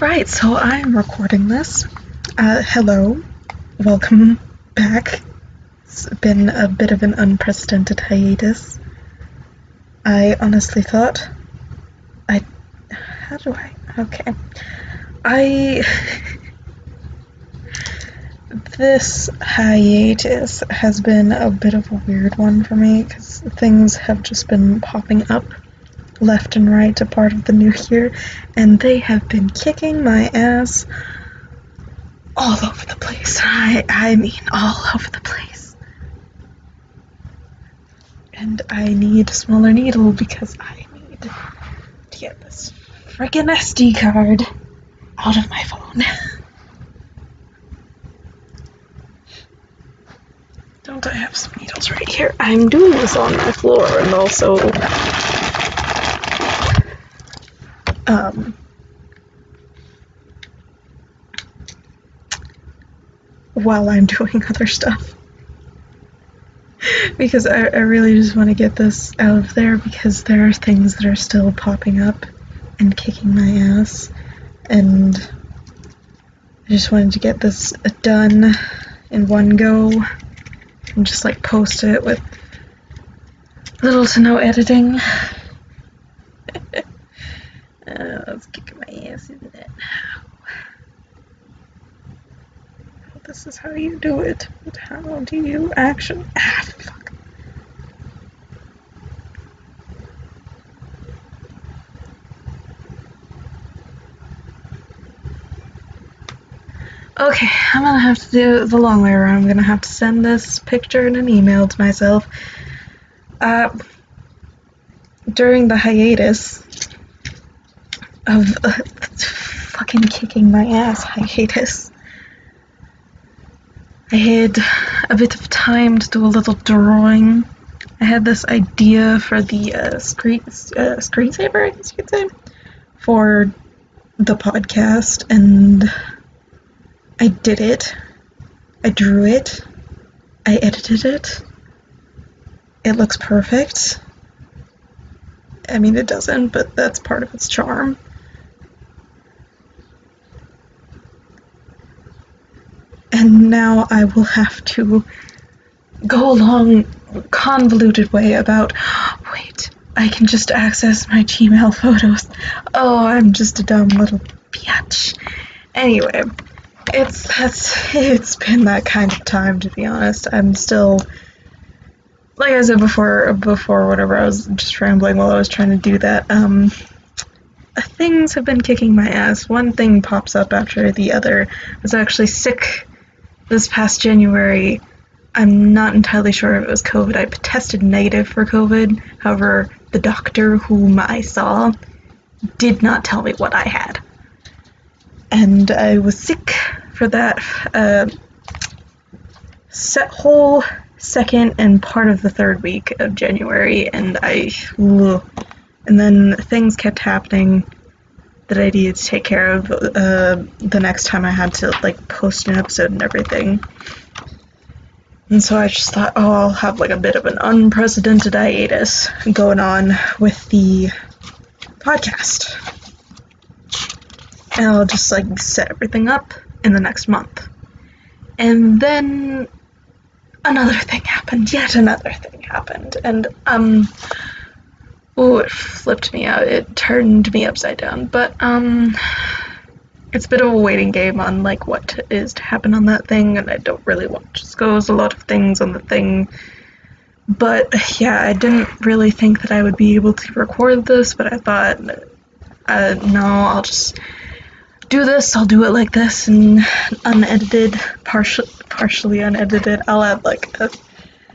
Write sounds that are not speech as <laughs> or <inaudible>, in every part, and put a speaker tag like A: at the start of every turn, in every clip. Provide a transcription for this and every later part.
A: Alright, so I'm recording this. Uh, hello. Welcome back. It's been a bit of an unprecedented hiatus. I honestly thought. I. How do I. Okay. I. <laughs> this hiatus has been a bit of a weird one for me because things have just been popping up left and right a part of the new year, and they have been kicking my ass all over the place. I, I mean, all over the place. And I need a smaller needle because I need to get this freaking SD card out of my phone. <laughs> Don't I have some needles right here? I'm doing this on my floor and also um, while I'm <laughs> doing other stuff. because I, I really just want to get this out of there because there are things that are still popping up and kicking my ass. And I just wanted to get this done in one go and just like post it with little to no editing. Uh, that's kicking my ass, isn't it? This is how you do it. But how do you actually. Ah, fuck. Okay, I'm gonna have to do the long way around. I'm gonna have to send this picture in an email to myself. Uh, during the hiatus, of uh, fucking kicking my ass hiatus. I had a bit of time to do a little drawing. I had this idea for the uh, screen uh, screensaver, I guess you could say, for the podcast, and I did it. I drew it. I edited it. It looks perfect. I mean, it doesn't, but that's part of its charm. And now I will have to go a long, convoluted way about. Wait, I can just access my Gmail photos. Oh, I'm just a dumb little bitch. Anyway, it's that's <laughs> it's been that kind of time to be honest. I'm still like I said before before whatever I was just rambling while I was trying to do that. Um things have been kicking my ass. One thing pops up after the other. I was actually sick this past January, I'm not entirely sure if it was COVID. I tested negative for COVID. However, the doctor whom I saw did not tell me what I had. And I was sick for that uh, set whole second and part of the third week of January, and I. Ugh. And then things kept happening that I needed to take care of uh, the next time I had to like post an episode and everything. And so I just thought, oh, I'll have like a bit of an unprecedented hiatus going on with the podcast. And I'll just like set everything up in the next month. And then another thing happened, yet another thing happened. And um Oh, it flipped me out. It turned me upside down. But um it's a bit of a waiting game on like what is to happen on that thing and I don't really want to disclose a lot of things on the thing. But yeah, I didn't really think that I would be able to record this, but I thought uh, no, I'll just do this. I'll do it like this and unedited, partial, partially unedited. I'll add like a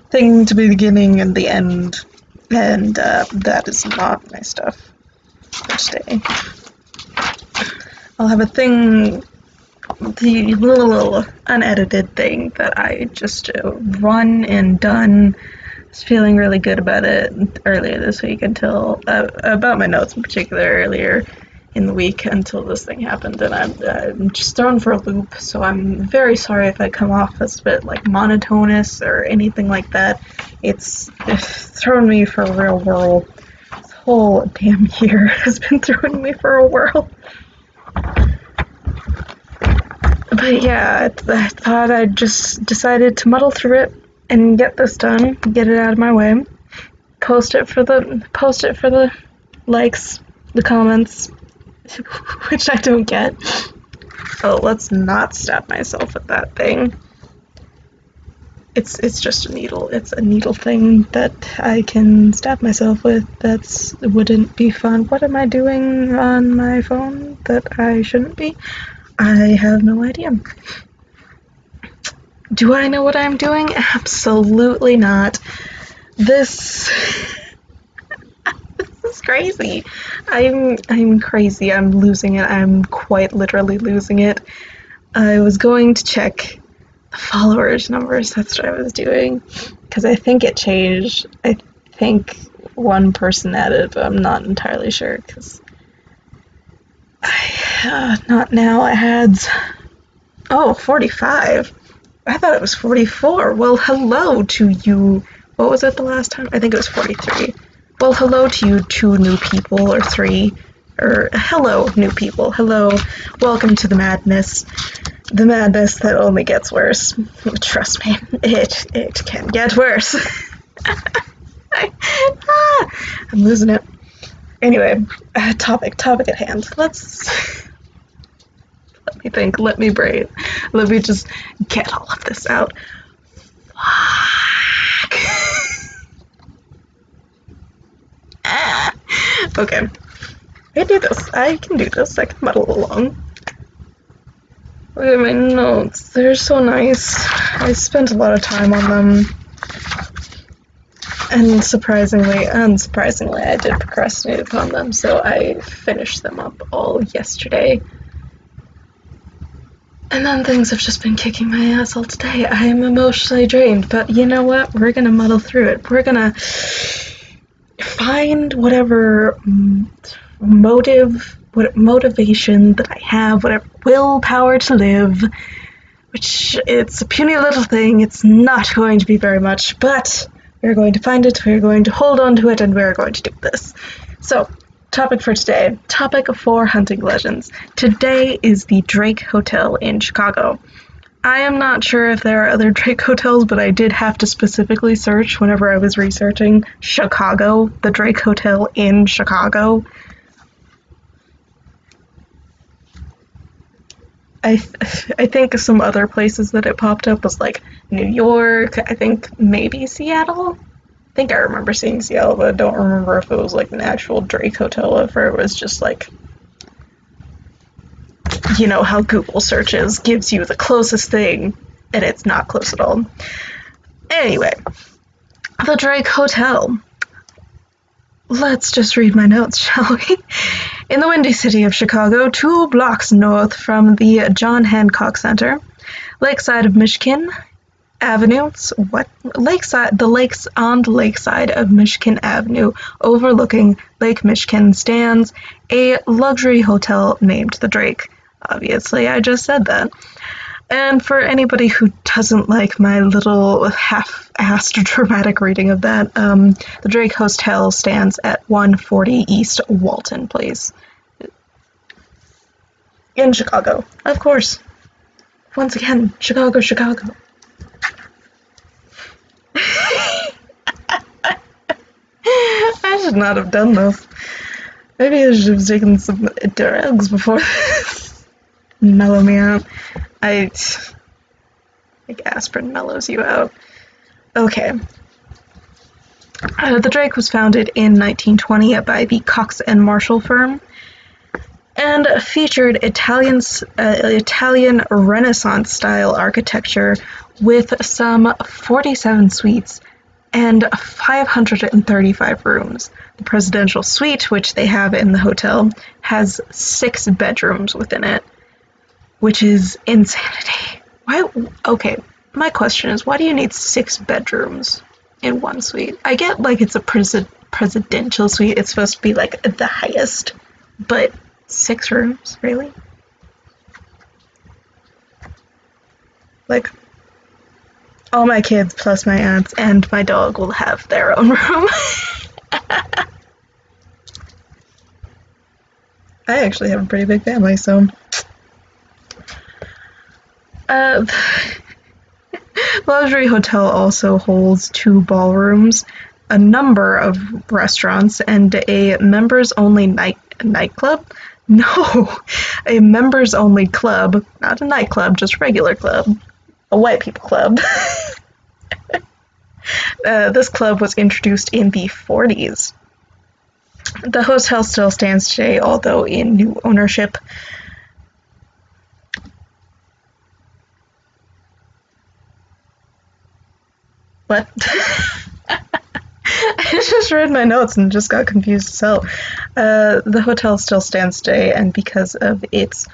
A: thing to the beginning and the end and uh, that is not my stuff today. I'll have a thing, the little unedited thing that I just uh, run and done. I was feeling really good about it earlier this week until, uh, about my notes in particular earlier in the week until this thing happened, and I'm, I'm just thrown for a loop. So I'm very sorry if I come off as a bit like monotonous or anything like that. It's, it's thrown me for a real whirl. This whole damn year <laughs> has been throwing me for a whirl. but yeah, I, I thought I'd just decided to muddle through it and get this done, get it out of my way, post it for the post it for the likes, the comments, <laughs> which I don't get. Oh, let's not stab myself with that thing. It's it's just a needle. It's a needle thing that I can stab myself with. That's wouldn't be fun. What am I doing on my phone that I shouldn't be? I have no idea. Do I know what I'm doing? Absolutely not. This <laughs> this is crazy. I'm I'm crazy. I'm losing it. I'm quite literally losing it. I was going to check the followers numbers. That's what I was doing because I think it changed. I think one person added, but I'm not entirely sure because I uh, not now ads. Oh, 45. I thought it was 44. Well, hello to you. What was it the last time? I think it was 43. Well, hello to you two new people, or three. Or hello, new people. Hello. Welcome to the madness. The madness that only gets worse. Trust me, <laughs> it it can get worse. <laughs> I'm losing it. Anyway, uh, topic topic at hand. Let's let me think. Let me breathe. Let me just get all of this out. Fuck. ah. Okay. I do this. I can do this. I can muddle along. Look at my notes. They're so nice. I spent a lot of time on them. And surprisingly, unsurprisingly, I did procrastinate upon them, so I finished them up all yesterday. And then things have just been kicking my ass all today. I am emotionally drained, but you know what? We're gonna muddle through it. We're gonna find whatever mm, motive, what motivation that I have, whatever willpower to live, which it's a puny little thing. It's not going to be very much, but we're going to find it, we're going to hold on to it, and we're going to do this. So, topic for today topic for hunting legends. Today is the Drake Hotel in Chicago. I am not sure if there are other Drake hotels, but I did have to specifically search whenever I was researching Chicago, the Drake Hotel in Chicago. I th- <laughs> I think some other places that it popped up was like New York. I think maybe Seattle. I think I remember seeing Seattle, but I don't remember if it was like an actual Drake hotel or if it was just like you know how Google searches gives you the closest thing and it's not close at all. Anyway, the Drake Hotel. Let's just read my notes, <laughs> shall we? In the windy city of Chicago, two blocks north from the John Hancock Center, lakeside of Michigan Avenue, what lakeside, the lakes on the lakeside of Michigan Avenue, overlooking Lake Michigan, stands a luxury hotel named the Drake. Obviously, I just said that. And for anybody who doesn't like my little half-assed dramatic reading of that, um, the Drake Hotel stands at 140 East Walton Place in Chicago, of course. Once again, Chicago, Chicago. <laughs> I should not have done this. Maybe I should have taken some drugs before this. Mellow me out. I think aspirin mellows you out. Okay. Uh, the Drake was founded in 1920 by the Cox and Marshall firm and featured Italian, uh, Italian Renaissance style architecture with some 47 suites and 535 rooms. The presidential suite, which they have in the hotel, has six bedrooms within it which is insanity. Why? Okay, my question is, why do you need six bedrooms in one suite? I get like it's a pres- presidential suite; it's supposed to be like the highest, but six rooms, really? Like, all my kids plus my aunts and my dog will have their own <laughs> room. I actually have a pretty big family, so Uh, <laughs> Luxury Hotel also holds two ballrooms, a number of restaurants, and a members only night nightclub. <laughs> No, a members only club, not a nightclub, just regular club, a white people club. <laughs> uh, this club was introduced in the 40s. The hotel still stands today, although in new ownership. What? <laughs> I just read my notes and just got confused hell. Uh, the hotel still stands today, and because of its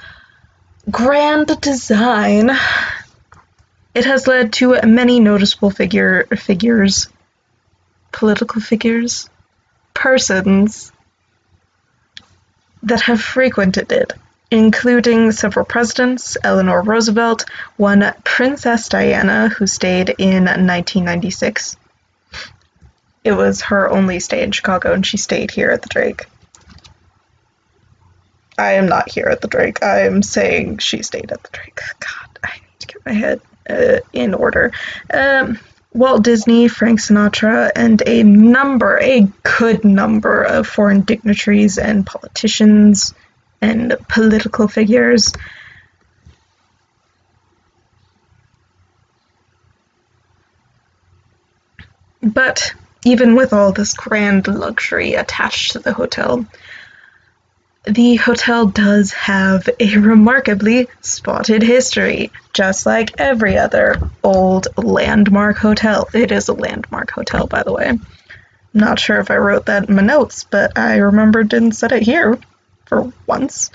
A: grand design, it has led to many noticeable figure figures, political figures, persons that have frequented it, including several presidents, Eleanor Roosevelt, one Princess Diana, who stayed in 1996. It was her only stay in Chicago, and she stayed here at the Drake. I am not here at the Drake. I am saying she stayed at the Drake. God, I need to get my head uh, in order. Um, Walt Disney, Frank Sinatra, and a number, a good number of foreign dignitaries and politicians and political figures. But even with all this grand luxury attached to the hotel, the hotel does have a remarkably spotted history, just like every other old landmark hotel. It is a landmark hotel, by the way. Not sure if I wrote that in my notes, but I remember didn't set it here for once.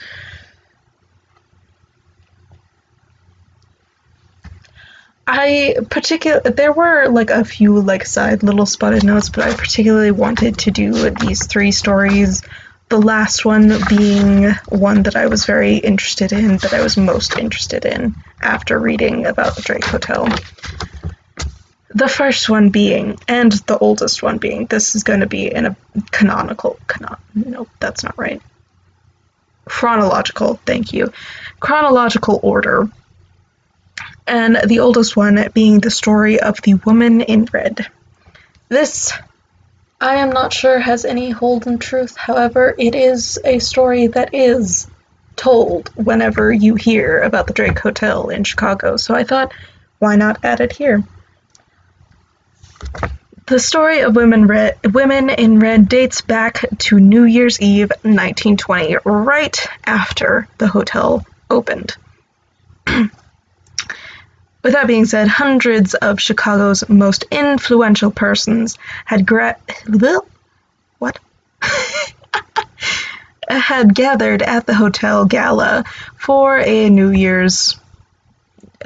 A: I particular there were like a few like side little spotted notes, but I particularly wanted to do these three stories the last one being one that I was very interested in, that I was most interested in after reading about the Drake Hotel. The first one being, and the oldest one being, this is going to be in a canonical, canon, no, that's not right. Chronological, thank you. Chronological order. And the oldest one being the story of the woman in red. This I am not sure has any hold in truth. However, it is a story that is told whenever you hear about the Drake Hotel in Chicago. So I thought, why not add it here? The story of women, in red dates back to New Year's Eve 1920, right after the hotel opened. <clears throat> With that being said, hundreds of Chicago's most influential persons had gra- <laughs> what? <laughs> had gathered at the hotel gala for a New Year's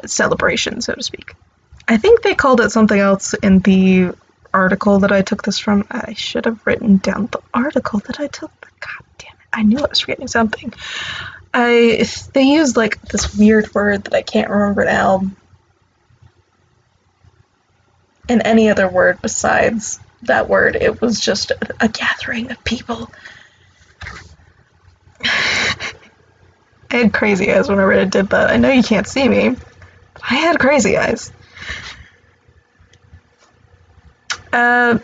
A: celebration, so to speak. I think they called it something else in the article that I took this from. I should have written down the article that I took. God damn it! I knew I was forgetting something. I they used like this weird word that I can't remember now, and any other word besides that word. It was just a, gathering of people. <sighs> I had crazy eyes whenever I read it, did that. I know you can't see me. I had crazy eyes. Uh,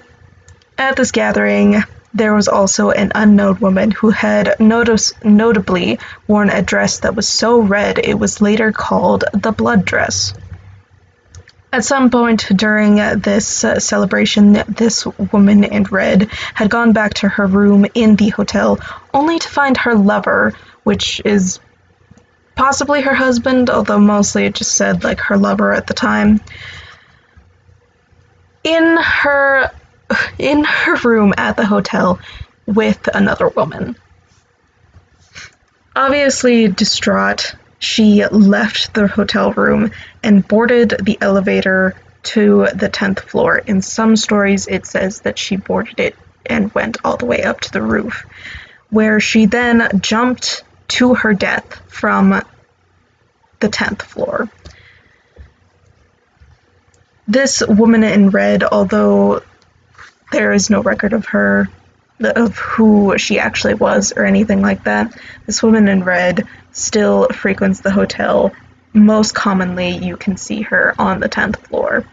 A: at this gathering, there was also an unknown woman who had notice- notably worn a dress that was so red it was later called the blood dress. At some point during this uh, celebration, this woman in red had gone back to her room in the hotel, only to find her lover, which is possibly her husband, although mostly it just said like her lover at the time, in her in her room at the hotel with another woman. Obviously distraught, she left the hotel room and boarded the elevator to the 10th floor. In some stories, it says that she boarded it and went all the way up to the roof, where she then jumped to her death from the 10th floor. This woman in red, although there is no record of her, of who she actually was or anything like that, this woman in red still frequents the hotel most commonly you can see her on the 10th floor.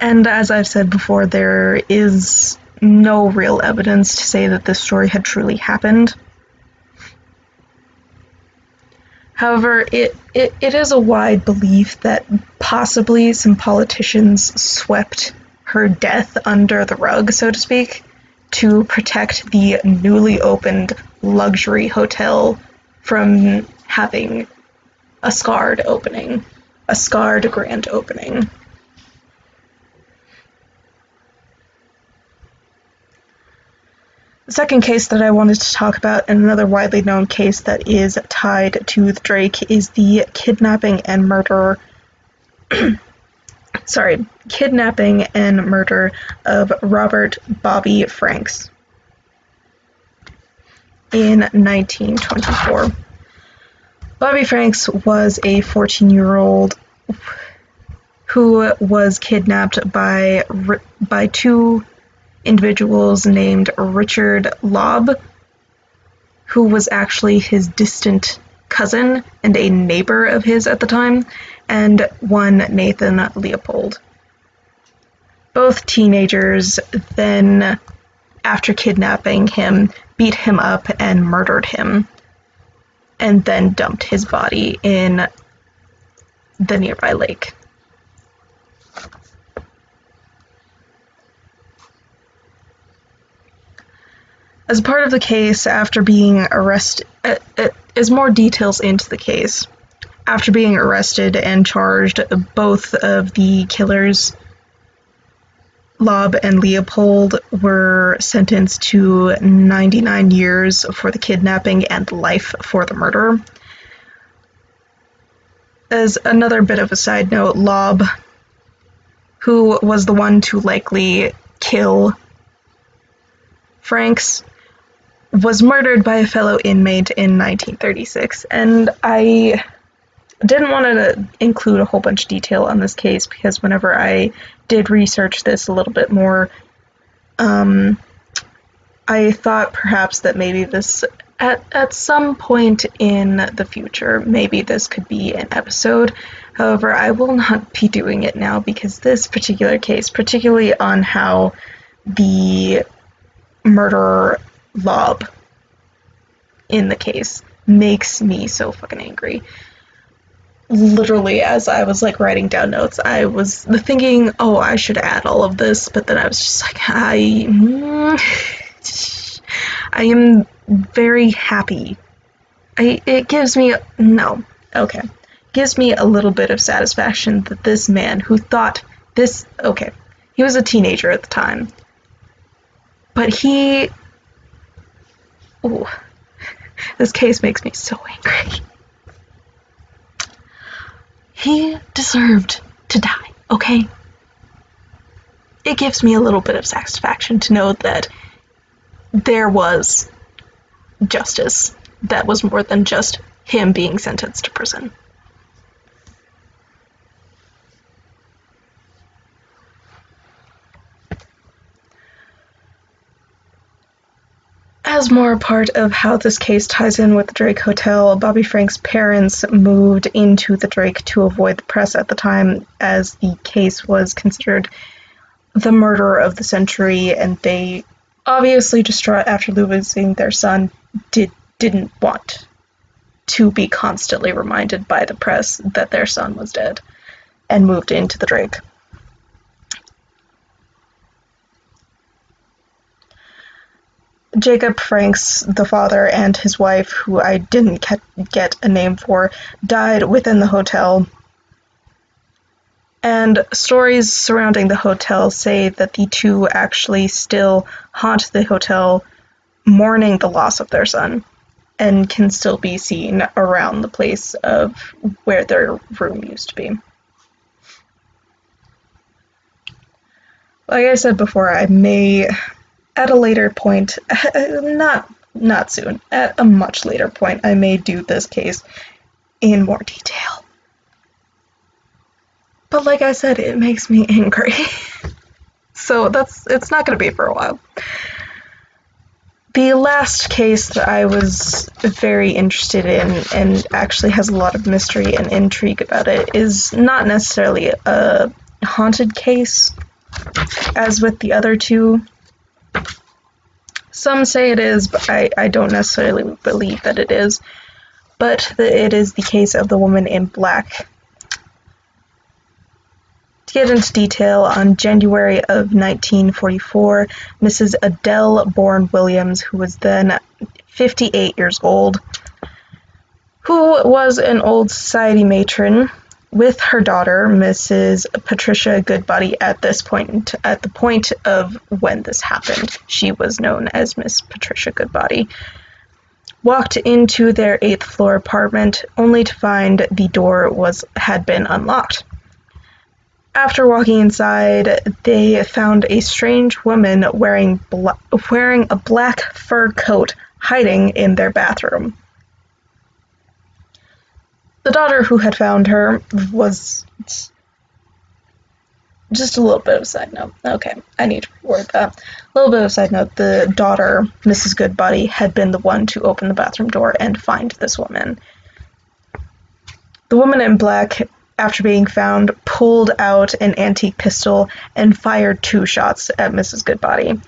A: And as I've said before, there is no real evidence to say that this story had truly happened. However, it, it, it is a wide belief that possibly some politicians swept her death under the rug, so to speak, to protect the newly opened luxury hotel from having a scarred opening, a scarred grand opening. The second case that I wanted to talk about, and another widely known case that is tied to Drake, is the kidnapping and murder. <clears throat> sorry, kidnapping and murder of Robert Bobby Franks in 1924. Bobby Franks was a 14 year old who was kidnapped by by two individuals named Richard Loeb, who was actually his distant cousin and a neighbor of his at the time, and one Nathan Leopold. Both teenagers then, after kidnapping him, beat him up and murdered him, and then dumped his body in the nearby lake. As part of the case, after being arrested, uh, uh, as more details into the case, after being arrested and charged, both of the killers, Loeb and Leopold, were sentenced to 99 years for the kidnapping and life for the murder. As another bit of a side note, Loeb, who was the one to likely kill Franks, was murdered by a fellow inmate in 1936. And I didn't want to include a whole bunch of detail on this case because whenever I did research this a little bit more, um, I thought perhaps that maybe this, at, at some point in the future, maybe this could be an episode. However, I will not be doing it now because this particular case, particularly on how the murderer Loeb in the case makes me so fucking angry. Literally, as I was like writing down notes, I was thinking, oh, I should add all of this, but then I was just like, I, mm, I am very happy. I, it gives me no, okay, gives me a little bit of satisfaction that this man who thought this, okay, he was a teenager at the time, but he Ooh, this case makes me so angry. He deserved to die, okay? It gives me a little bit of satisfaction to know that there was justice that was more than just him being sentenced to prison. As more a part of how this case ties in with the Drake Hotel, Bobby Frank's parents moved into the Drake to avoid the press at the time, as the case was considered the murder of the century, and they, obviously distraught after losing their son, did didn't want to be constantly reminded by the press that their son was dead, and moved into the Drake. Jacob Franks, the father, and his wife, who I didn't get a name for, died within the hotel. And stories surrounding the hotel say that the two actually still haunt the hotel, mourning the loss of their son, and can still be seen around the place of where their room used to be. Like I said before, I may at a later point, <laughs> not not soon, at a much later point, I may do this case in more detail. But like I said, it makes me angry. <laughs> so that's it's not going to be for a while. the last case that I was very interested in and actually has a lot of mystery and intrigue about it is not necessarily a haunted case as with the other two. Some say it is, but I, I don't necessarily believe that it is. But the, it is the case of the woman in black to get into detail, on January of 1944, Mrs. Adele Bourne Williams, who was then 58 years old, who was an old society matron with her daughter, Mrs. Patricia Goodbody, at this point, at the point of when this happened. She was known as Miss Patricia Goodbody. Walked into their eighth floor apartment only to find the door was had been unlocked. After walking inside, they found a strange woman wearing bla- wearing a black fur coat hiding in their bathroom. The daughter who had found her was just a little bit of a side note. Okay, I need to word that. A little bit of a side note. The daughter, Mrs. Goodbody, had been the one to open the bathroom door and find this woman. The woman in black after being found, pulled out an antique pistol and fired two shots at Mrs. Goodbody,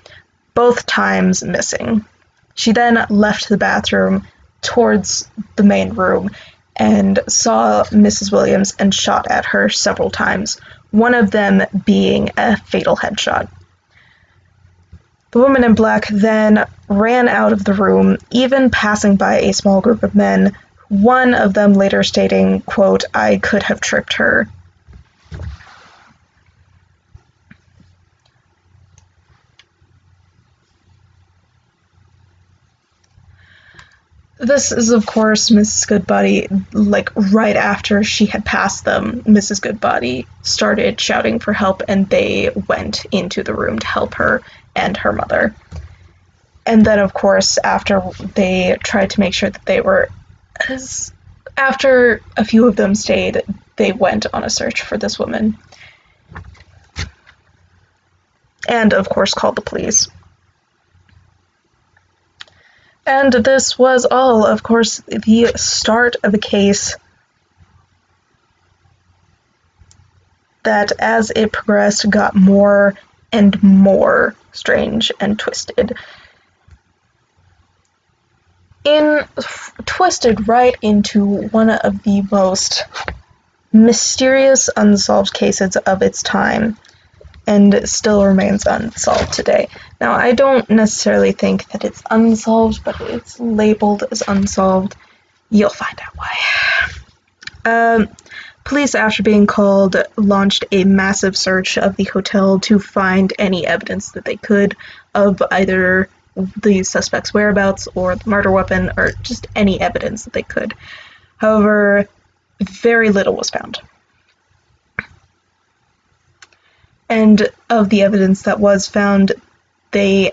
A: both times missing. She then left the bathroom towards the main room and saw Mrs. Williams and shot at her several times, one of them being a fatal headshot. The woman in black then ran out of the room, even passing by a small group of men one of them later stating, quote, I could have tripped her. This is, of course, Mrs. Goodbody, like right after she had passed them, Mrs. Goodbody started shouting for help and they went into the room to help her and her mother. And then, of course, after they tried to make sure that they were as after a few of them stayed, they went on a search for this woman. And, of course, called the police. And this was all, of course, the start of a case that, as it progressed, got more and more strange and twisted in twisted right into one of the most mysterious unsolved cases of its time and still remains unsolved today. Now, I don't necessarily think that it's unsolved, but it's labeled as unsolved. You'll find out why. Um, police, after being called, launched a massive search of the hotel to find any evidence that they could of either the suspect's whereabouts or the murder weapon or just any evidence that they could. However, very little was found. And of the evidence that was found, they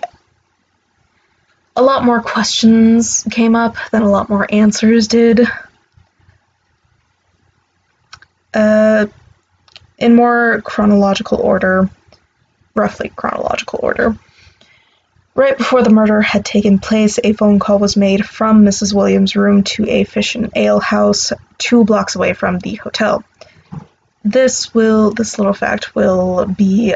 A: a lot more questions came up than a lot more answers did. Uh, in more chronological order, roughly chronological order. Right before the murder had taken place, a phone call was made from Mrs. Williams' room to a fish and ale house two blocks away from the hotel. This will, this little fact will be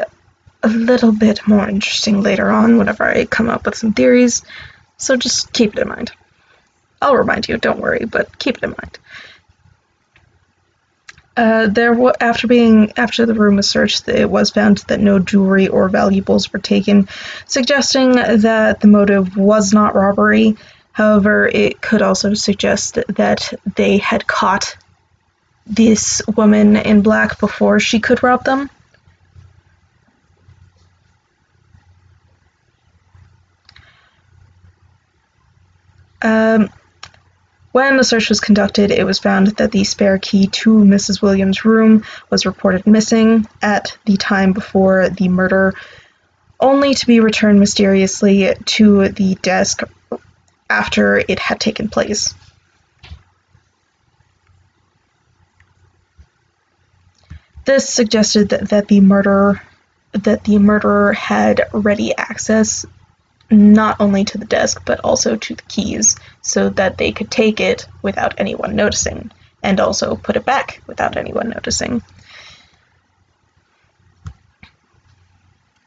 A: a little bit more interesting later on whenever I come up with some theories, so just keep it in mind. I'll remind you, don't worry, but keep it in mind. Uh, there, w- after being after the room was searched, it was found that no jewelry or valuables were taken, suggesting that the motive was not robbery. However, it could also suggest that they had caught this woman in black before she could rob them. Um, when the search was conducted, it was found that the spare key to Mrs. Williams' room was reported missing at the time before the murder, only to be returned mysteriously to the desk after it had taken place. This suggested that, that the murderer that the murderer had ready access not only to the desk but also to the keys so that they could take it without anyone noticing and also put it back without anyone noticing.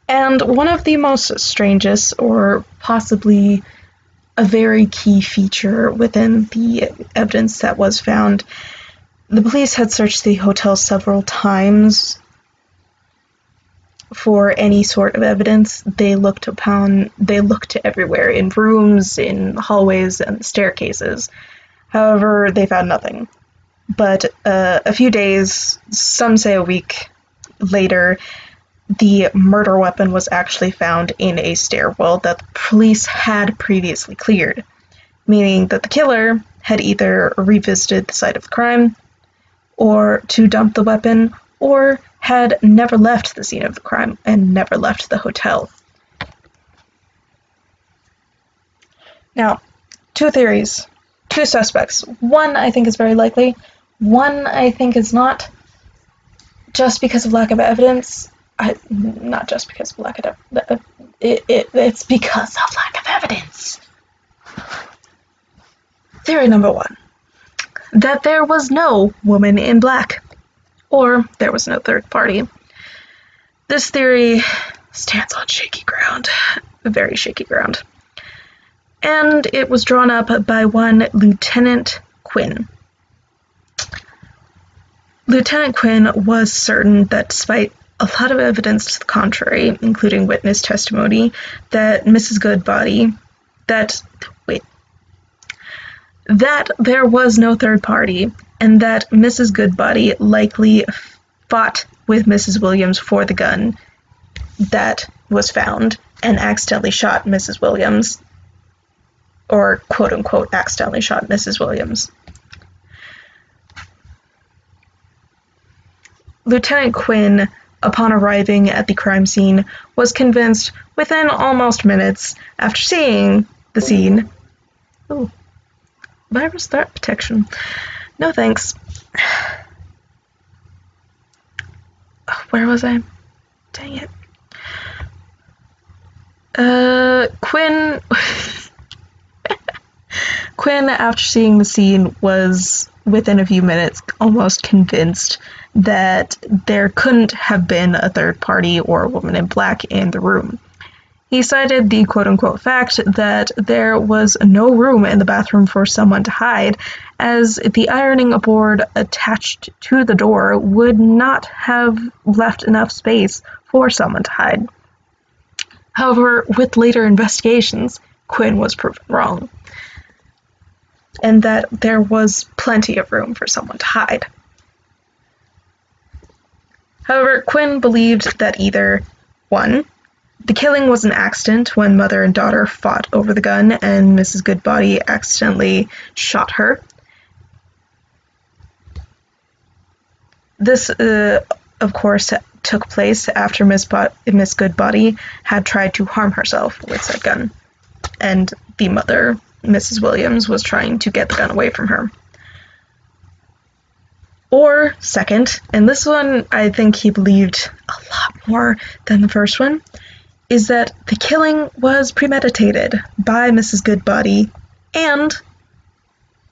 A: And one of the most strangest, or possibly a very key feature within the evidence that was found, the police had searched the hotel several times for any sort of evidence. They looked upon, they looked everywhere in rooms, in hallways, and staircases. However, they found nothing. But uh, a few days, some say a week later, the murder weapon was actually found in a stairwell that the police had previously cleared, meaning that the killer had either revisited the site of the crime or to dump the weapon or had never left the scene of the crime and never left the hotel. Now, two theories, two suspects. One I think is very likely, one I think is not, just because of lack of evidence. I, not just because of lack of evidence. It, it, it's because of lack of evidence. Theory number one that there was no woman in black or there was no third party. This theory stands on shaky ground, very shaky ground. And it was drawn up by one Lieutenant Quinn. Lieutenant Quinn was certain that despite a lot of evidence to the contrary, including witness testimony, that Mrs. Goodbody, that, wait, that there was no third party and that Mrs. Goodbody likely fought with Mrs. Williams for the gun that was found and accidentally shot Mrs. Williams, or quote unquote accidentally shot Mrs. Williams. Lieutenant Quinn, upon arriving at the crime scene, was convinced within almost minutes after seeing the scene. Oh, virus threat protection no thanks. Where was I? Dang it. Uh, Quinn. <laughs> Quinn, after seeing the scene, was within a few minutes almost convinced that there couldn't have been a third party or a woman in black in the room. He cited the quote unquote fact that there was no room in the bathroom for someone to hide, as the ironing board attached to the door would not have left enough space for someone to hide. However, with later investigations, Quinn was proven wrong, and that there was plenty of room for someone to hide. However, Quinn believed that either 1. The killing was an accident when mother and daughter fought over the gun and Mrs. Goodbody accidentally shot her. This, uh, of course, took place after Miss, Bo- Miss Goodbody had tried to harm herself with said gun, and the mother, Mrs. Williams, was trying to get the gun away from her. Or, second, and this one I think he believed a lot more than the first one, is that the killing was premeditated by Mrs. Goodbody and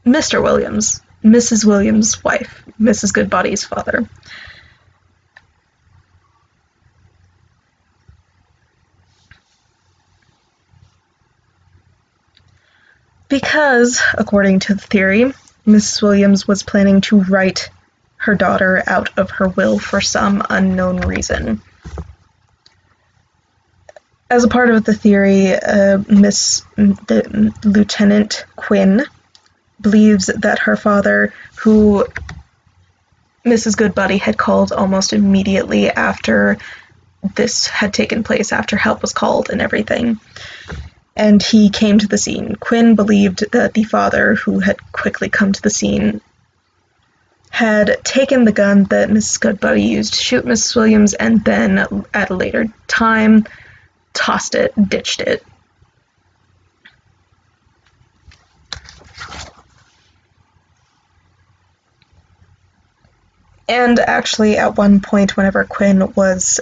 A: Mr. Williams, Mrs. Williams' wife, Mrs. Goodbody's father. Because, according to the theory, Mrs. Williams was planning to write her daughter out of her will for some unknown reason. As a part of the theory, uh, Miss the, Lieutenant Quinn believes that her father, who Mrs. Goodbody had called almost immediately after this had taken place, after help was called and everything, and he came to the scene. Quinn believed that the father, who had quickly come to the scene, had taken the gun that Mrs. Goodbody used to shoot Mrs. Williams and then, at a later time, tossed it, ditched it. And actually, at one point, whenever Quinn was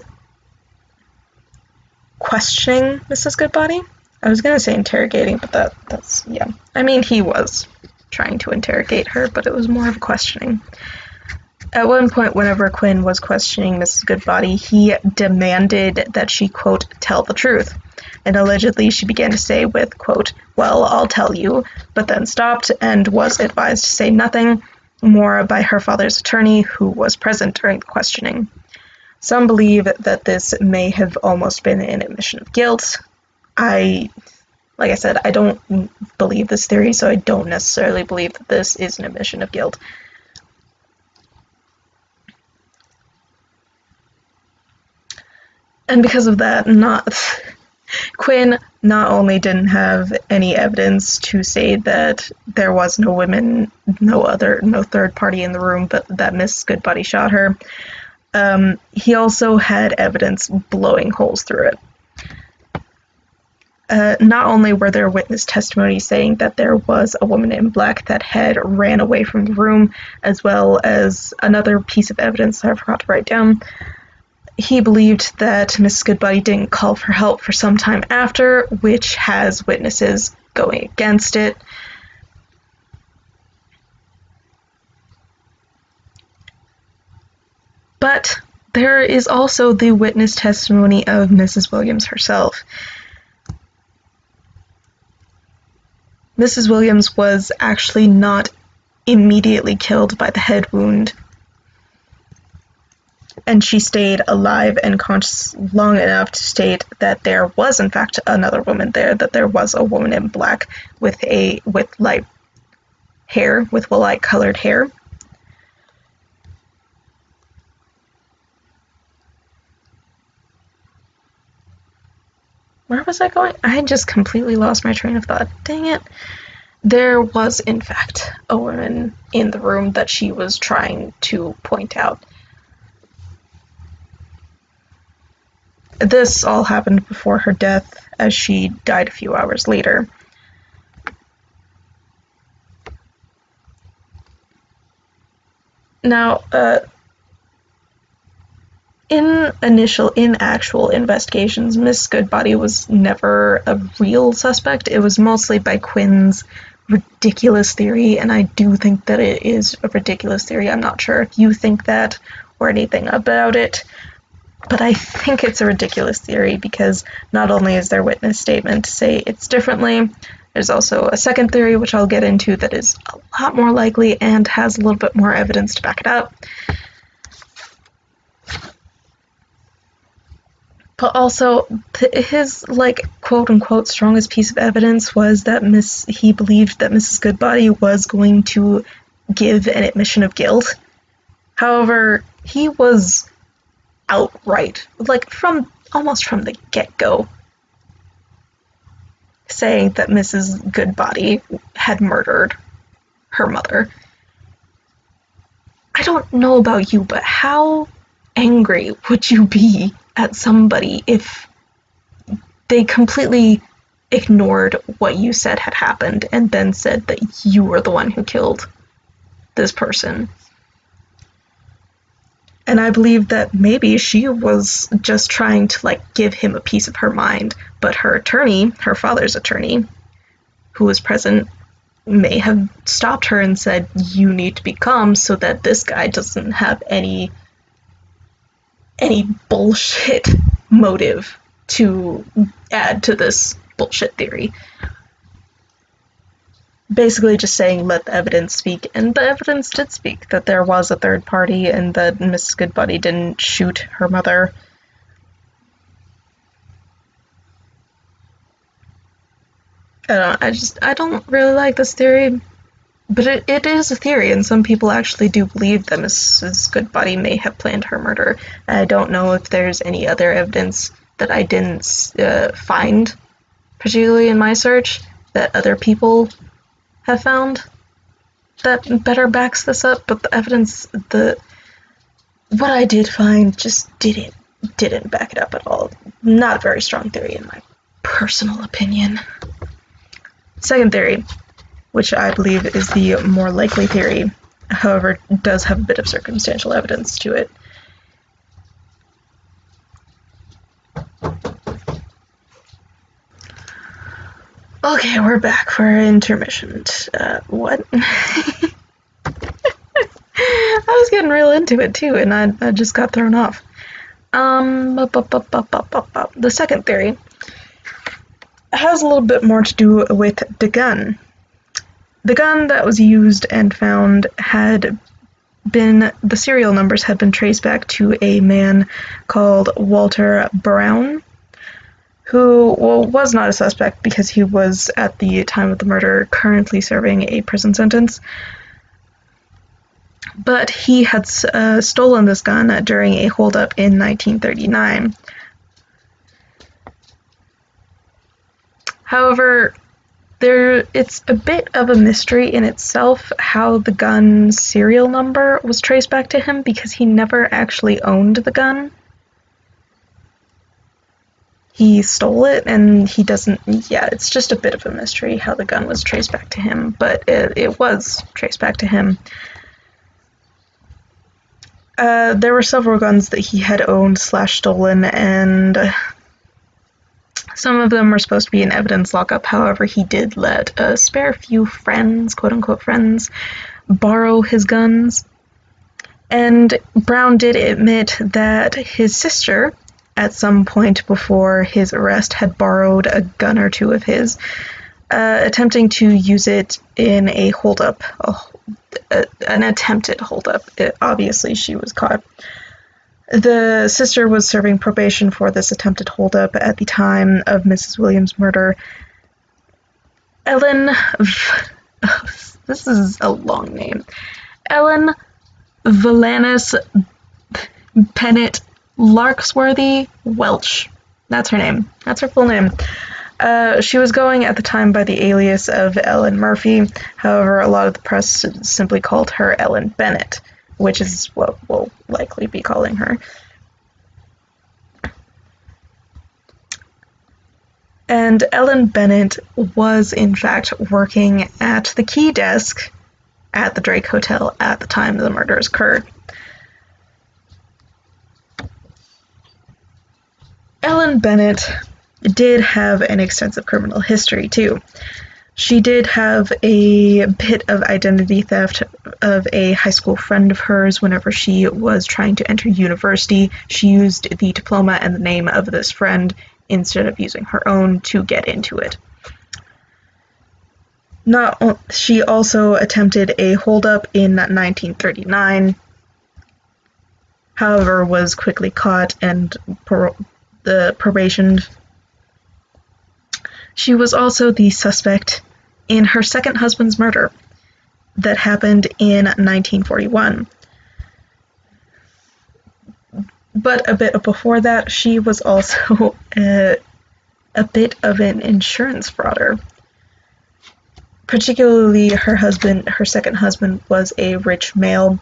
A: questioning Mrs. Goodbody I was gonna say interrogating, but that that's yeah. I mean, he was trying to interrogate her, but it was more of questioning. At one point, whenever Quinn was questioning Mrs. Goodbody, he demanded that she, quote, tell the truth. And allegedly, she began to say, with, quote, well, I'll tell you, but then stopped and was advised to say nothing more by her father's attorney, who was present during the questioning. Some believe that this may have almost been an admission of guilt. I, like I said, I don't believe this theory, so I don't necessarily believe that this is an admission of guilt. and because of that, not Quinn not only didn't have any evidence to say that there was no women, no other, no third party in the room, but that Miss Goodbody shot her. Um, he also had evidence blowing holes through it. Uh, not only were there witness testimony saying that there was a woman in black that had ran away from the room, as well as another piece of evidence that I forgot to write down he believed that Mrs. Goodbody didn't call for help for some time after, which has witnesses going against it. But there is also the witness testimony of Mrs. Williams herself. Mrs. Williams was actually not immediately killed by the head wound and she stayed alive and conscious long enough to state that there was in fact another woman there that there was a woman in black with a with light hair with light colored hair. Where was i going? I just completely lost my train of thought. Dang it. There was in fact a woman in the room that she was trying to point out This all happened before her death, as she died a few hours later. Now, uh, in initial, in actual investigations, Miss Goodbody was never a real suspect. It was mostly by Quinn's ridiculous theory, and I do think that it is a ridiculous theory. I'm not sure if you think that or anything about it. But I think it's a ridiculous theory because not only is there witness statement to say it's differently, there's also a second theory, which I'll get into, that is a lot more likely and has a little bit more evidence to back it up. But also, his like quote unquote strongest piece of evidence was that Miss he believed that Mrs. Goodbody was going to give an admission of guilt. However, he was outright, like from almost from the get go, saying that Mrs. Goodbody had murdered her mother. I don't know about you, but how angry would you be at somebody if they completely ignored what you said had happened and then said that you were the one who killed this person? And I believe that maybe she was just trying to like give him a piece of her mind, but her attorney, her father's attorney, who was present, may have stopped her and said, "You need to be calm so that this guy doesn't have any any bullshit motive to add to this bullshit theory." Basically just saying let the evidence speak and the evidence did speak that there was a third party and that mrs goodbody didn't shoot her mother. I, I just i don't really like this theory but it, it is a theory and some people actually do believe that mrs goodbody may have planned her murder. I don't know if there's any other evidence that i didn't uh, find particularly in my search that other people have found that better backs this up, but the evidence, the what I did find just didn't didn't back it up at all. Not a very strong theory in my personal opinion. Second theory, which I believe is the more likely theory, however, does have a bit of circumstantial evidence to it. Okay, we're back for intermission. Uh, what? <laughs> I was getting real into it too, and I, I just got thrown off. Um, the second theory has a little bit more to do with the gun. The gun that was used and found had been the serial numbers had been traced back to a man called Walter Brown, who well, was not a suspect because he was at the time of the murder currently serving a prison sentence. But he had uh, stolen this gun during a holdup in 1939. However, there it's a bit of a mystery in itself how the gun's serial number was traced back to him because he never actually owned the gun. He stole it and he doesn't yeah, it's just a bit of a mystery how the gun was traced back to him, but it, it was traced back to him. Uh, there were several guns that he had owned slash stolen, and some of them were supposed to be in evidence lockup. However, he did let a spare few friends, quote unquote friends, borrow his guns. And Brown did admit that his sister, at some point before his arrest, had borrowed a gun or two of his, uh, attempting to use it in a holdup, a, a, an attempted holdup. It, obviously, she was caught. The sister was serving probation for this attempted holdup at the time of Mrs. Williams' murder. Ellen. <laughs> this is a long name. Ellen Valanis Bennett Larksworthy Welch. That's her name. That's her full name. Uh, she was going at the time by the alias of Ellen Murphy. However, a lot of the press simply called her Ellen Bennett which is what we'll likely be calling her. And Ellen Bennett was, in fact, working at the key desk at the Drake Hotel at the time the murders occurred. Ellen Bennett did have an extensive criminal history, too. She did have a bit of identity theft of a high school friend of hers whenever she was trying to enter university. She used the diploma and the name of this friend instead of using her own to get into it. Not she also attempted a holdup in 1939. However, was quickly caught and pro- the probation she was also the suspect in her second husband's murder that happened in 1941. But a bit before that, she was also a, <laughs> uh, a bit of an insurance frauder. Particularly, her husband, her second husband, was a rich male.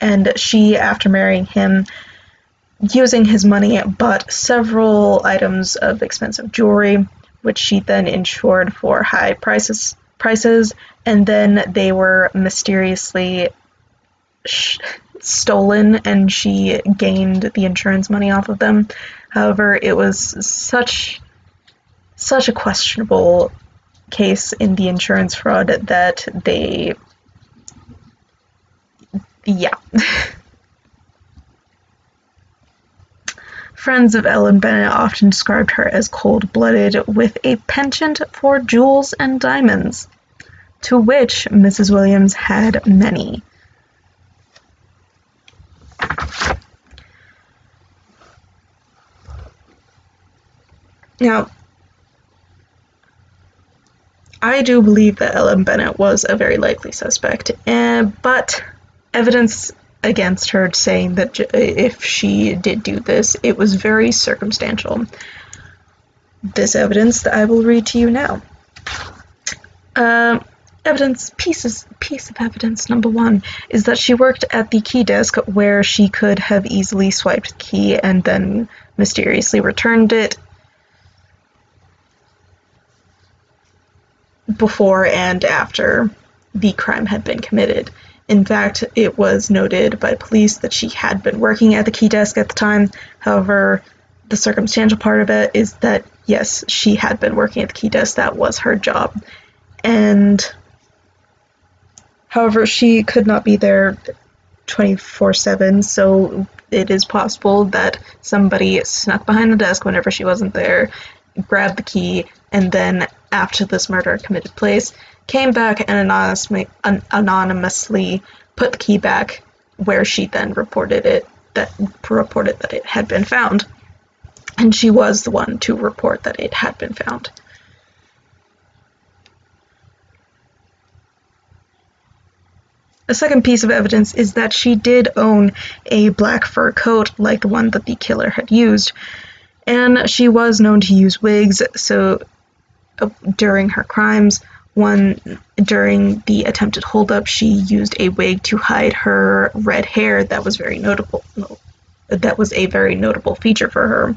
A: And she, after marrying him, using his money, bought several items of expensive jewelry, which she then insured for high prices. Prices, and then they were mysteriously sh- stolen, and she gained the insurance money off of them. However, it was such such a questionable case in the insurance fraud that they yeah <laughs> Friends of Ellen Bennett often described her as cold-blooded, with a penchant for jewels and diamonds, to which Mrs. Williams had many. Now, I do believe that Ellen Bennett was a very likely suspect, uh, but evidence against her saying that if she did do this, it was very circumstantial. This evidence that I will read to you now. Uh, evidence pieces piece of evidence number one is that she worked at the key desk where she could have easily swiped the key and then mysteriously returned it before and after the crime had been committed. In fact, it was noted by police that she had been working at the key desk at the time. However, the circumstantial part of it is that yes, she had been working at the key desk. That was her job. And however, she could not be there 24 7, so it is possible that somebody snuck behind the desk whenever she wasn't there, grabbed the key, and then after this murder committed place, came back and anonymously, put the key back where she then reported it that reported that it had been found. And she was the one to report that it had been found. A second piece of evidence is that she did own a black fur coat like the one that the killer had used. And she was known to use wigs, so uh, during her crimes, one during the attempted holdup, she used a wig to hide her red hair that was very notable. That was a very notable feature for her.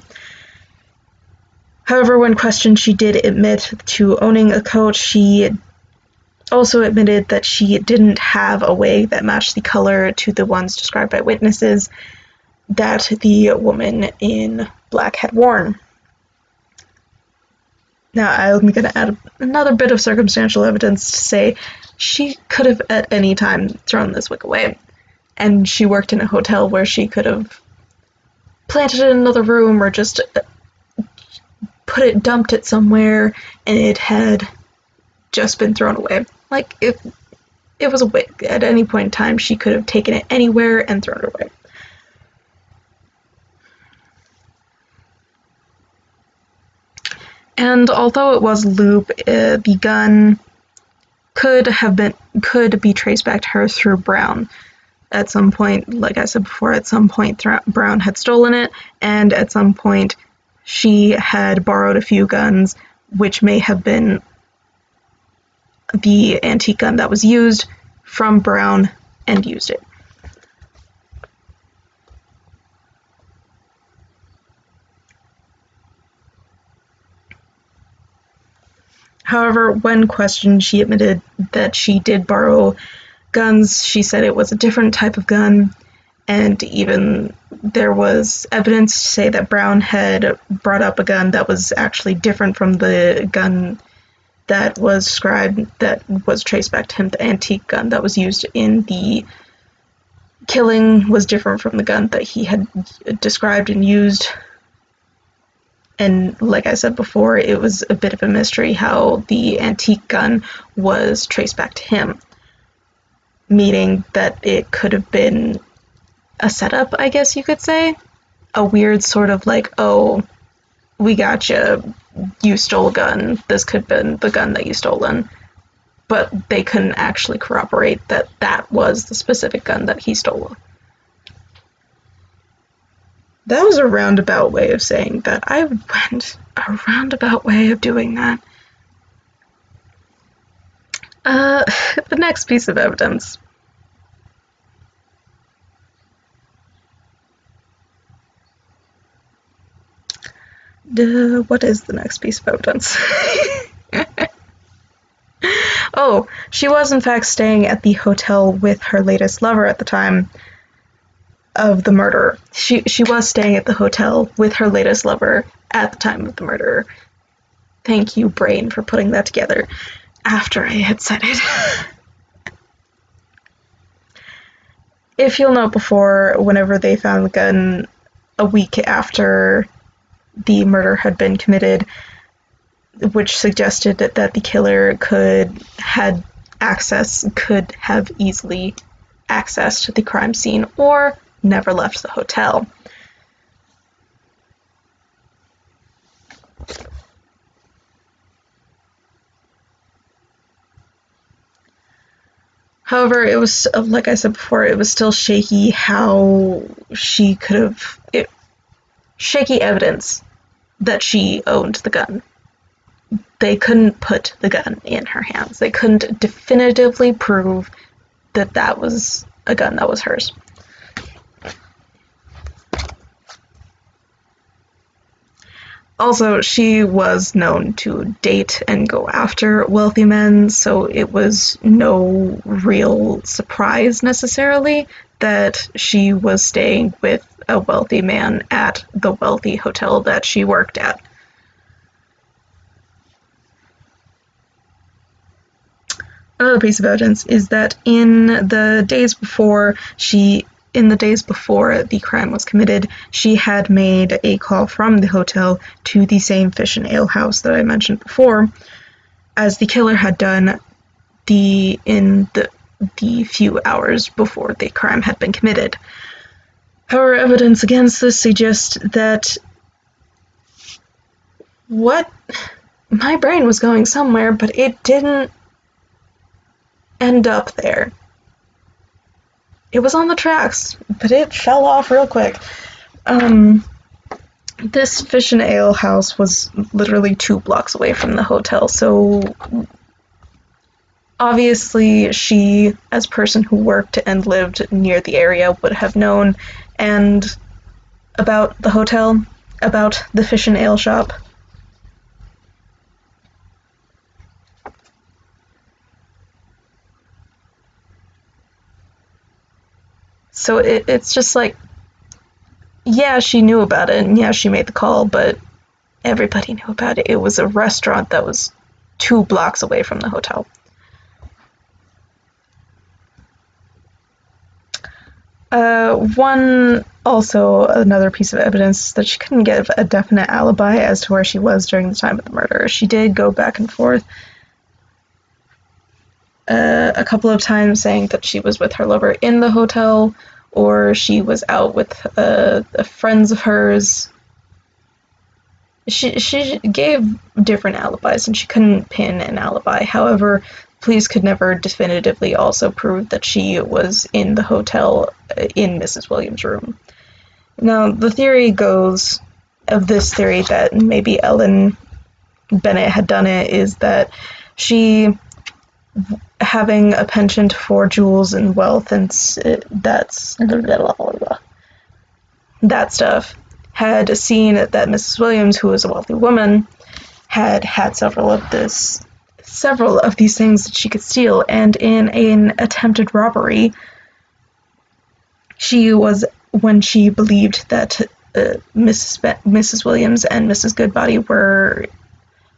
A: However, when questioned, she did admit to owning a coat. She also admitted that she didn't have a wig that matched the color to the ones described by witnesses that the woman in black had worn. Now, I'm going to add another bit of circumstantial evidence to say she could have at any time thrown this wig away. And she worked in a hotel where she could have planted it in another room or just uh, put it, dumped it somewhere, and it had just been thrown away. Like, if it was a wig, at any point in time, she could have taken it anywhere and thrown it away. And although it was Loop, uh, the gun could have been could be traced back to her through Brown. At some point, like I said before, at some point Brown had stolen it, and at some point she had borrowed a few guns, which may have been the antique gun that was used from Brown and used it. However, when questioned, she admitted that she did borrow guns. She said it was a different type of gun, and even there was evidence to say that Brown had brought up a gun that was actually different from the gun that was described, that was traced back to him. The antique gun that was used in the killing was different from the gun that he had described and used and like I said before, it was a bit of a mystery how the antique gun was traced back to him, meaning that it could have been a setup, I guess you could say. A weird sort of like, oh, we got you, you stole a gun, this could have been the gun that you stolen. But they couldn't actually corroborate that that was the specific gun that he stole. That was a roundabout way of saying that. I went a roundabout way of doing that. Uh, <laughs> the next piece of evidence. Duh, what is the next piece of evidence? <laughs> oh, she was in fact staying at the hotel with her latest lover at the time, of the murder. She she was staying at the hotel with her latest lover at the time of the murder. Thank you, brain, for putting that together after I had said it. <laughs> if you'll note before, whenever they found the gun a week after the murder had been committed, which suggested that, that the killer could had access could have easily accessed the crime scene or never left the hotel. However, it was like I said before, it was still shaky how she could have it, shaky evidence that she owned the gun. They couldn't put the gun in her hands. They couldn't definitively prove that that was a gun that was hers. Also, she was known to date and go after wealthy men, so it was no real surprise necessarily that she was staying with a wealthy man at the wealthy hotel that she worked at. Another piece of evidence is that in the days before she in the days before the crime was committed, she had made a call from the hotel to the same fish and ale house that I mentioned before, as the killer had done the in the the few hours before the crime had been committed. However, evidence against this suggests that what my brain was going somewhere, but it didn't end up there. It was on the tracks, but it fell off real quick. Um, this fish and ale house was literally two blocks away from the hotel, so obviously she, as person who worked and lived near the area, would have known and about the hotel, about the fish and ale shop. So it, it's just like, yeah, she knew about it, and yeah, she made the call, but everybody knew about it. It was a restaurant that was two blocks away from the hotel. Uh, one also another piece of evidence that she couldn't give a definite alibi as to where she was during the time of the murder. She did go back and forth uh, a couple of times saying that she was with her lover in the hotel or she was out with uh, friends of hers. She she gave different alibis and she couldn't pin an alibi. However, police could never definitively also prove that she was in the hotel uh, in Mrs. Williams' room. Now, the theory goes of this theory that maybe Ellen Bennett had done it is that she having a penchant for jewels and wealth and that's that stuff had seen that Mrs. Williams, who was a wealthy woman, had had several of this several of these things that she could steal, and in an attempted robbery, she was when she believed that uh, Mrs. Be- Mrs. Williams and Mrs. Goodbody were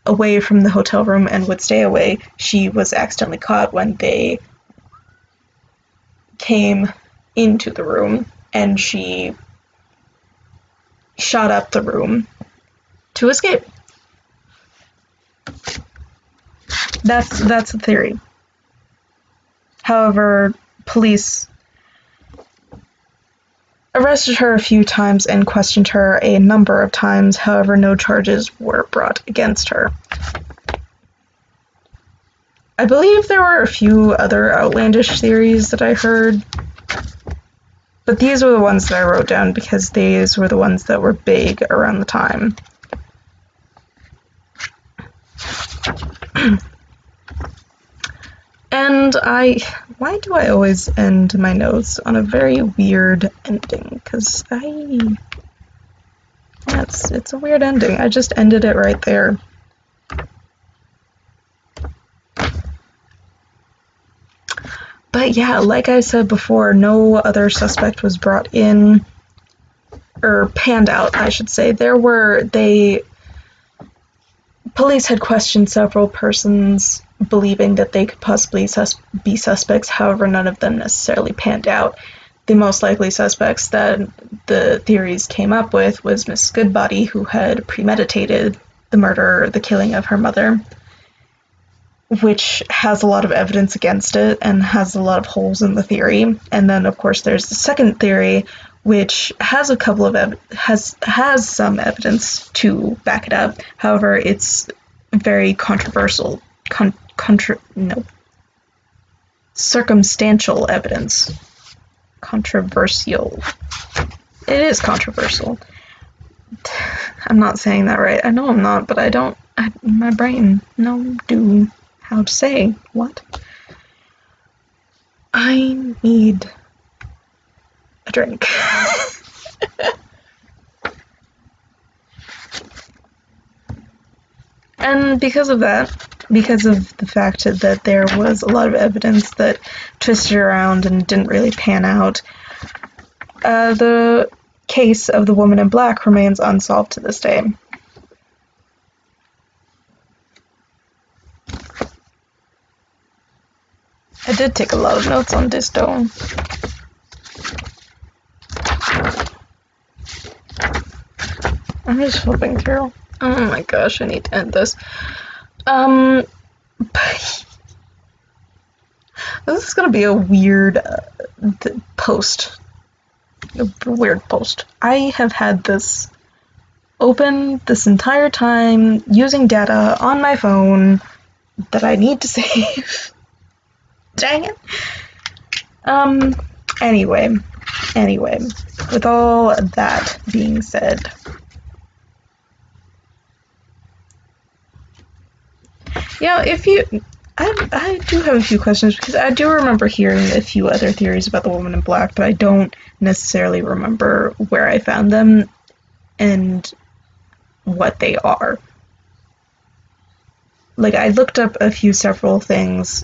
A: away from the hotel room and would stay away, she was accidentally caught when they came into the room and she shot up the room to escape. That's that's the theory. However, police arrested her a few times and questioned her a number of times, however, no charges were brought against her. I believe there were a few other outlandish theories that I heard, but these were the ones that I wrote down because these were the ones that were big around the time. <clears throat> And I, why do I always end my notes on a very weird ending? Because I, that's, it's a weird ending. I just ended it right there. But yeah, like I said before, no other suspect was brought in, or panned out, I should say. There were, they, police had questioned several persons believing that they could possibly be suspects, however, none of them necessarily panned out. The most likely suspects that the theories came up with was Miss Goodbody, who had premeditated the murder, the killing of her mother, which has a lot of evidence against it and has a lot of holes in the theory. And then, of course, there's the second theory, which has a couple of ev- has has some evidence to back it up. However, it's very controversial. Con- contra- no circumstantial evidence. Controversial. It is controversial. <sighs> I'm not saying that right. I know I'm not, but I don't. I, my brain no do how to say what. I need drink. <laughs> and because of that, because of the fact that there was a lot of evidence that twisted around and didn't really pan out, uh, the case of the woman in black remains unsolved to this day. I did take a lot of notes on this though. I'm just flipping through. Oh my gosh, I need to end this. Um, this is gonna be a weird uh, post. A weird post. I have had this open this entire time using data on my phone that I need to <laughs> save. Dang it. Um, anyway, anyway, with all that being said, know, if you, I, I do have a few questions because I do remember hearing a few other theories about the woman in black, but I don't necessarily remember where I found them and what they are. Like, I looked up a few several things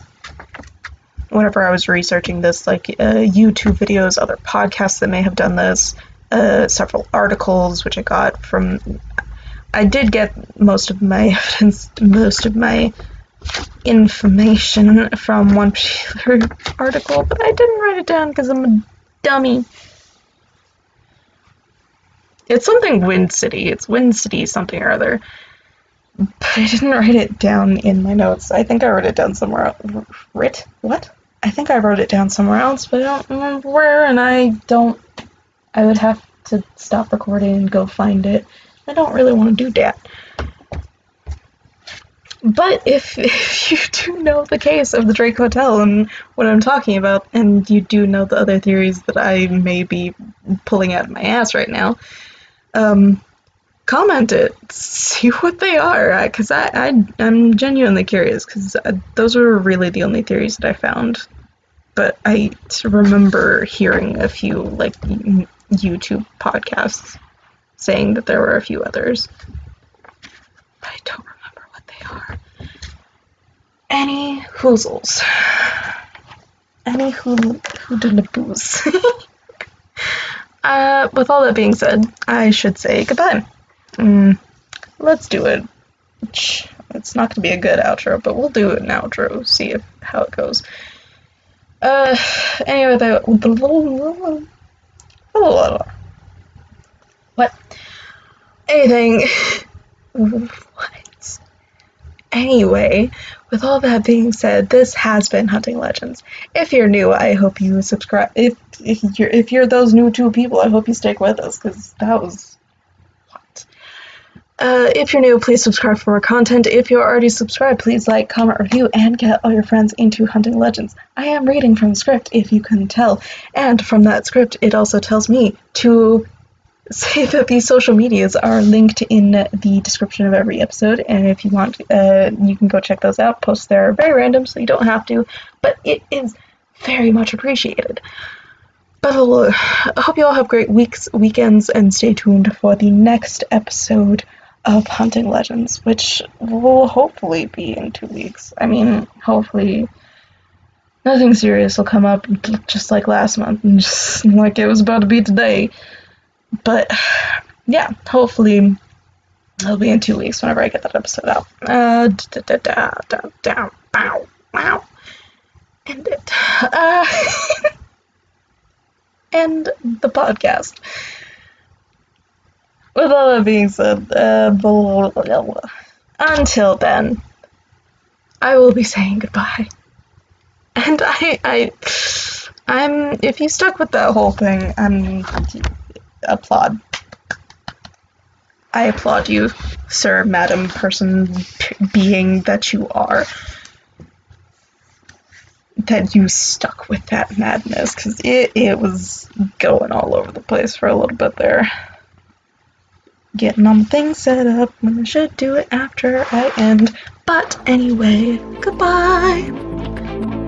A: whenever I was researching this, like uh, YouTube videos, other podcasts that may have done this, uh, several articles which I got from. I did get most of my <laughs> evidence, most of my information from one particular <laughs> article, but I didn't write it down because I'm a dummy. It's something Wind City. It's Wind City something or other. But I didn't write it down in my notes. I think I wrote it down somewhere. Writ? What? I think I wrote it down somewhere else, but I don't remember where, and I don't. I would have to stop recording and go find it. I don't really want to do that. But if, <laughs> if you do know the case of the Drake Hotel and what I'm talking about, and you do know the other theories that I may be pulling out of my ass right now, um, comment it, <laughs> see what they are, because I, I I'm genuinely curious because uh, those were really the only theories that I found. But I remember hearing a few like YouTube podcasts saying that there were a few others, but I don't remember what they are. Any hoozles. Any who who didn't booze. <laughs> Uh, with all that being said, I should say goodbye. Mm, let's do it. It's not to be a good outro, but we'll do an outro. See if how it goes. Uh, anyway, the what? Anything. what? Anyway, with all that being said, this has been Hunting Legends. If you're new, I hope you subscribe. If if you're if you're those new two people, I hope you stick with us because that was what. Uh, if you're new, please subscribe for more content. If you're already subscribed, please like, comment, review, and get all your friends into Hunting Legends. I am reading from the script, if you couldn't tell, and from that script, it also tells me to say that these social medias are linked in the description of every episode, and if you want, uh, you can go check those out. Posts there are very random, so you don't have to, but it is very much appreciated. But uh, I hope you all have great weeks, weekends, and stay tuned for the next episode of Hunting Legends, which will hopefully be in two weeks. I mean, hopefully nothing serious will come up just like last month, and just like it was about to be today. But yeah, hopefully it'll be in two weeks whenever I get that episode out. Uh, da, da, da, da, da, bow, wow. End it. Uh, <laughs> end the podcast. With all that being said, uh, blah, blah, blah, until then, I will be saying goodbye. And I, I, I'm. If you stuck with that whole thing, I'm applaud. I applaud you, sir, madam, person, being that you are. That you stuck with that madness, because it, it was going all over the place for a little bit there. Getting all the things set up when I should do it after I end. But anyway, goodbye!